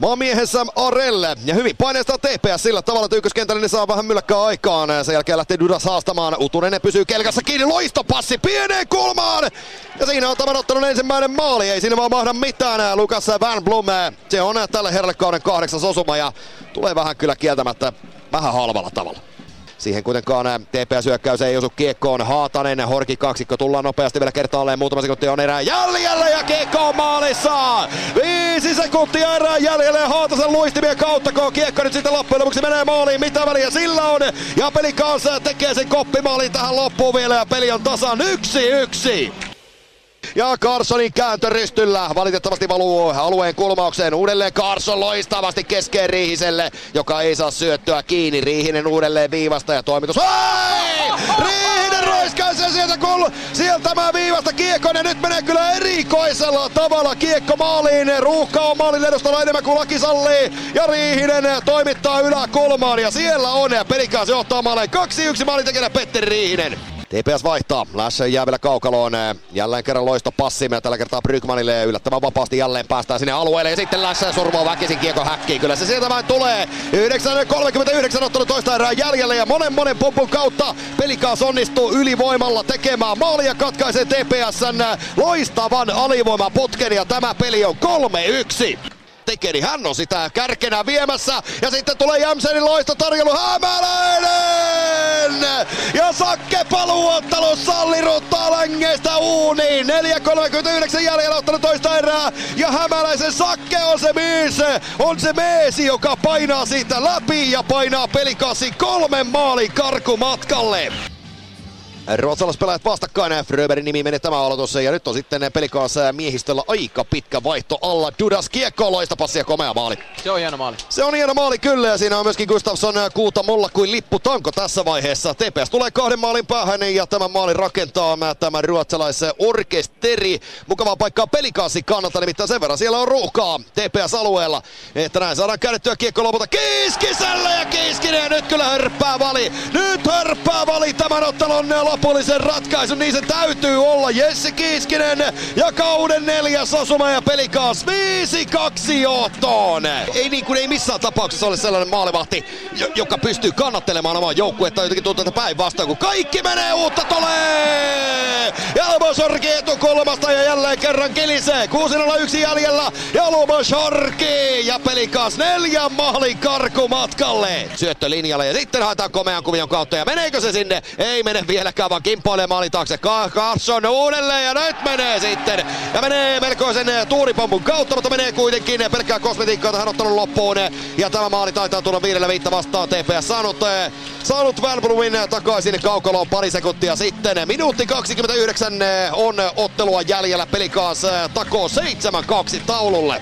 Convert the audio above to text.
maamiehessä Arelle. Ja hyvin paineistaa TPS sillä tavalla, että ykköskentällä saa vähän mylläkkää aikaan. Sen jälkeen lähtee Dudas haastamaan. Utunen pysyy kelkassa kiinni. Loistopassi pieneen kulmaan. Ja siinä on tämän ottanut ensimmäinen maali. Ei siinä vaan mahda mitään. Lukas Van Blom. Se on tälle herralle kahdeksas osuma ja tulee vähän kyllä kieltämättä vähän halvalla tavalla. Siihen kuitenkaan TPS-hyökkäys ei osu kiekkoon. Haatanen, Horki kaksikko tullaan nopeasti vielä kertaalleen. Muutama sekunti on erää jäljellä ja kiekko on maalissa. Viisi sekuntia erää jäljellä Haatasen luistimien kautta, kun kiekko nyt sitten loppujen lopuksi menee maaliin. Mitä väliä sillä on? Ja peli kanssa tekee sen koppimaalin tähän loppuun vielä ja peli on tasan yksi yksi. Ja Carsonin kääntö rystyllä valitettavasti valuu alueen kulmaukseen. Uudelleen Carson loistavasti keskeen Riihiselle, joka ei saa syöttöä kiinni. Riihinen uudelleen viivasta ja toimitus. Ai! Riihinen roiskaisee sieltä, kul- sieltä mä viivasta kiekon ja nyt menee kyllä erikoisella tavalla kiekko maaliin. Ruuhka on maalin edustalla enemmän kuin laki sallii. Ja Riihinen toimittaa yläkulmaan ja siellä on ja pelikaas johtaa maaleen 2-1 maalintekijänä Petteri Riihinen. TPS vaihtaa. Lasse jää vielä kaukaloon. Jälleen kerran loisto passimme tällä kertaa Brygmanille. Yllättävän vapaasti jälleen päästään sinne alueelle. Ja sitten Lasse survoo väkisin kiekko häkkiin. Kyllä se sieltä vain tulee. 9.39 ottanut toista erää jäljellä. Ja monen monen pumpun kautta pelikaas onnistuu ylivoimalla tekemään maalia. Katkaisee TPSn loistavan alivoimaputken. Ja tämä peli on 3-1 tekeri. Hän on sitä kärkenä viemässä. Ja sitten tulee Jämsenin loisto tarjolla Hämäläinen! Ja Sakke paluottelu salliruttaa längeistä uuniin. 4.39 jäljellä ottanut toista erää. Ja Hämäläisen Sakke on se mies. On se meesi, joka painaa siitä läpi ja painaa pelikassin kolmen maalin karkumatkalle ruotsalaispelaajat vastakkain. Fröberin nimi meni tämä aloitus ja nyt on sitten pelikaassa miehistöllä aika pitkä vaihto alla. Dudas kiekko, loista passia, komea maali. Se on hieno maali. Se on hieno maali kyllä ja siinä on myöskin Gustafsson kuuta mulla kuin lippu tanko tässä vaiheessa. TPS tulee kahden maalin päähän ja tämän maalin rakentaa tämä ruotsalaisen orkesteri. Mukavaa paikkaa pelikaassi kannalta, nimittäin sen verran siellä on ruuhkaa TPS-alueella. Että näin saadaan käännettyä kiekko lopulta Kiskiselle ja Kiskinen nyt kyllä hörppää vali. Nyt hörppää vali tämän ottelun lopullisen ratkaisun, niin se täytyy olla. Jesse Kiiskinen ja kauden neljäs osuma ja pelikaas 5-2 johtoon. Ei niin kuin ei missään tapauksessa ole sellainen maalivahti, joka pystyy kannattelemaan omaa joukkuetta. Jotenkin tuntuu, että päinvastoin, kun kaikki menee uutta tulee. Jalmo Sorki etukulmasta ja jälleen kerran kilisee. 6-0-1 jäljellä. Jalmo Sorki ja pelikaas neljä maalin karku matkalle. Syöttö linjalle ja sitten haetaan komean kuvion kautta ja meneekö se sinne? Ei mene vieläkään vaan kimpoilee maalin taakse. Carson uudelleen ja nyt menee sitten. Ja menee melkoisen tuuripompun kautta, mutta menee kuitenkin pelkkää kosmetiikkaa tähän ottanut loppuun. Ja tämä maali taitaa tulla viidellä viittä vastaan. TPS saanut, saanut Valbrumin takaisin kaukaloon pari sekuntia sitten. Minuutti 29 on ottelua jäljellä. Pelikaas takoo 7-2 taululle.